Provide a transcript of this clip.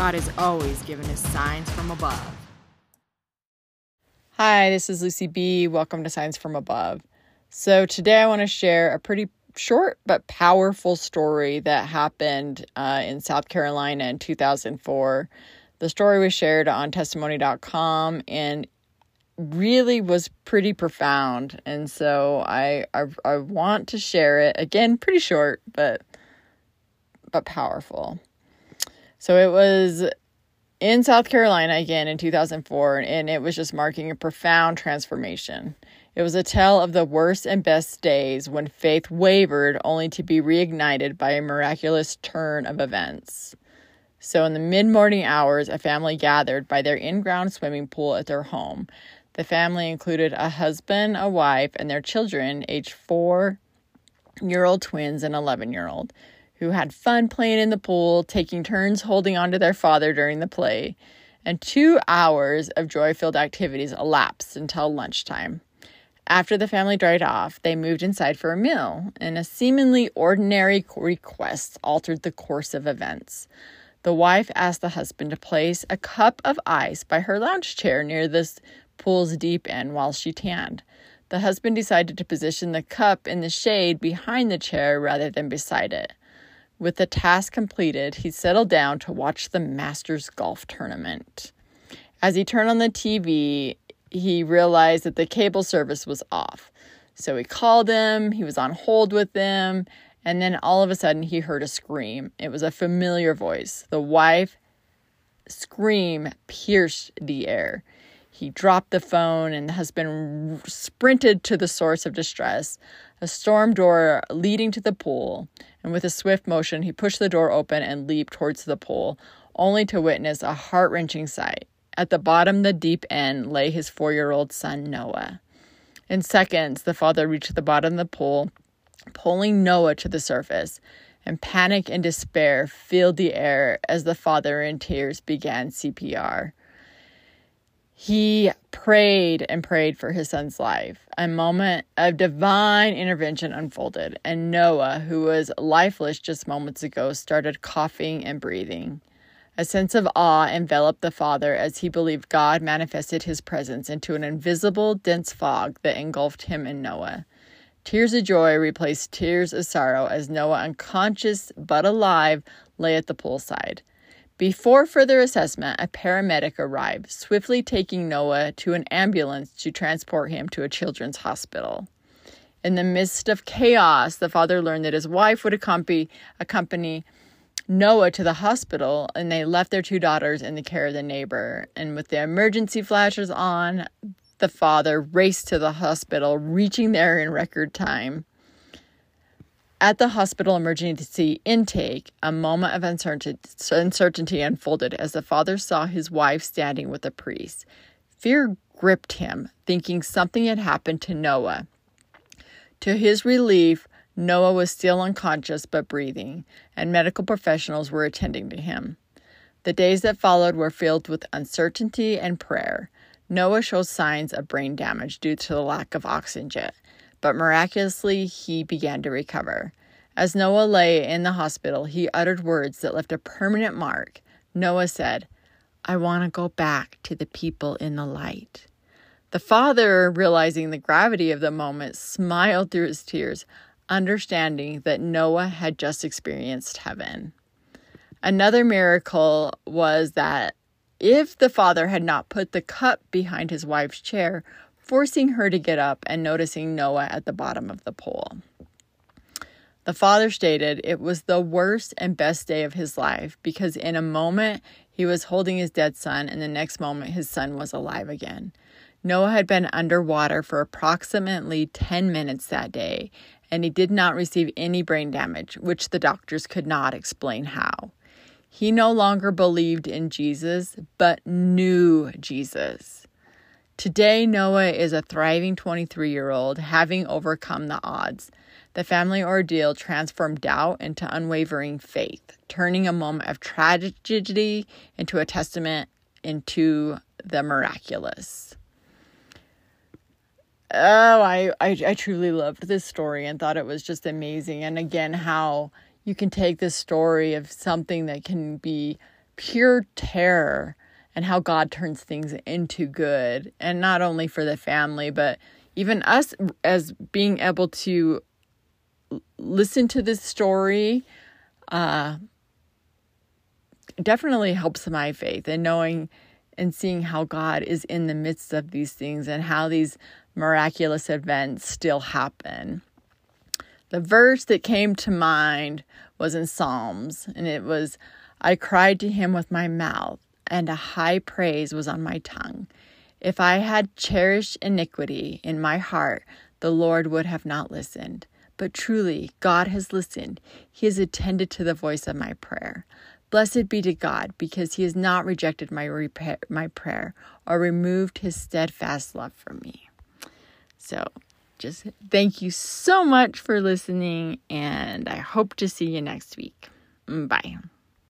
God has always given us signs from above. Hi, this is Lucy B. Welcome to Signs from Above. So, today I want to share a pretty short but powerful story that happened uh, in South Carolina in 2004. The story was shared on testimony.com and really was pretty profound. And so I, I, I want to share it again, pretty short, but but powerful. So it was in South Carolina again in 2004, and it was just marking a profound transformation. It was a tale of the worst and best days when faith wavered only to be reignited by a miraculous turn of events. So, in the mid morning hours, a family gathered by their in ground swimming pool at their home. The family included a husband, a wife, and their children, aged four year old twins and 11 year old who had fun playing in the pool, taking turns holding on to their father during the play, and two hours of joy filled activities elapsed until lunchtime. After the family dried off, they moved inside for a meal, and a seemingly ordinary request altered the course of events. The wife asked the husband to place a cup of ice by her lounge chair near the pool's deep end while she tanned. The husband decided to position the cup in the shade behind the chair rather than beside it. With the task completed, he settled down to watch the Masters golf tournament. As he turned on the TV, he realized that the cable service was off. So he called them, he was on hold with them, and then all of a sudden he heard a scream. It was a familiar voice. The wife scream pierced the air. He dropped the phone, and the husband sprinted to the source of distress, a storm door leading to the pool. And with a swift motion, he pushed the door open and leaped towards the pool, only to witness a heart wrenching sight. At the bottom, the deep end, lay his four year old son, Noah. In seconds, the father reached the bottom of the pool, pulling Noah to the surface, and panic and despair filled the air as the father, in tears, began CPR. He prayed and prayed for his son's life. A moment of divine intervention unfolded, and Noah, who was lifeless just moments ago, started coughing and breathing. A sense of awe enveloped the father as he believed God manifested his presence into an invisible, dense fog that engulfed him and Noah. Tears of joy replaced tears of sorrow as Noah, unconscious but alive, lay at the poolside. Before further assessment, a paramedic arrived, swiftly taking Noah to an ambulance to transport him to a children's hospital. In the midst of chaos, the father learned that his wife would accompany, accompany Noah to the hospital, and they left their two daughters in the care of the neighbor. And with the emergency flashes on, the father raced to the hospital, reaching there in record time. At the hospital emergency intake, a moment of uncertainty unfolded as the father saw his wife standing with a priest. Fear gripped him, thinking something had happened to Noah. To his relief, Noah was still unconscious but breathing, and medical professionals were attending to him. The days that followed were filled with uncertainty and prayer. Noah showed signs of brain damage due to the lack of oxygen, but miraculously he began to recover. As Noah lay in the hospital, he uttered words that left a permanent mark. Noah said, I want to go back to the people in the light. The father, realizing the gravity of the moment, smiled through his tears, understanding that Noah had just experienced heaven. Another miracle was that if the father had not put the cup behind his wife's chair, forcing her to get up and noticing Noah at the bottom of the pool. The father stated it was the worst and best day of his life because in a moment he was holding his dead son, and the next moment his son was alive again. Noah had been underwater for approximately 10 minutes that day, and he did not receive any brain damage, which the doctors could not explain how. He no longer believed in Jesus, but knew Jesus. Today, Noah is a thriving 23 year old, having overcome the odds. The family ordeal transformed doubt into unwavering faith, turning a moment of tragedy into a testament into the miraculous. Oh, I, I, I truly loved this story and thought it was just amazing. And again, how you can take this story of something that can be pure terror and how God turns things into good. And not only for the family, but even us as being able to listen to this story uh, definitely helps my faith and knowing and seeing how God is in the midst of these things and how these miraculous events still happen. The verse that came to mind was in Psalms, and it was, I cried to him with my mouth, and a high praise was on my tongue. If I had cherished iniquity in my heart, the Lord would have not listened. But truly, God has listened. He has attended to the voice of my prayer. Blessed be to God, because he has not rejected my, my prayer or removed his steadfast love from me. So, just thank you so much for listening, and I hope to see you next week. Bye.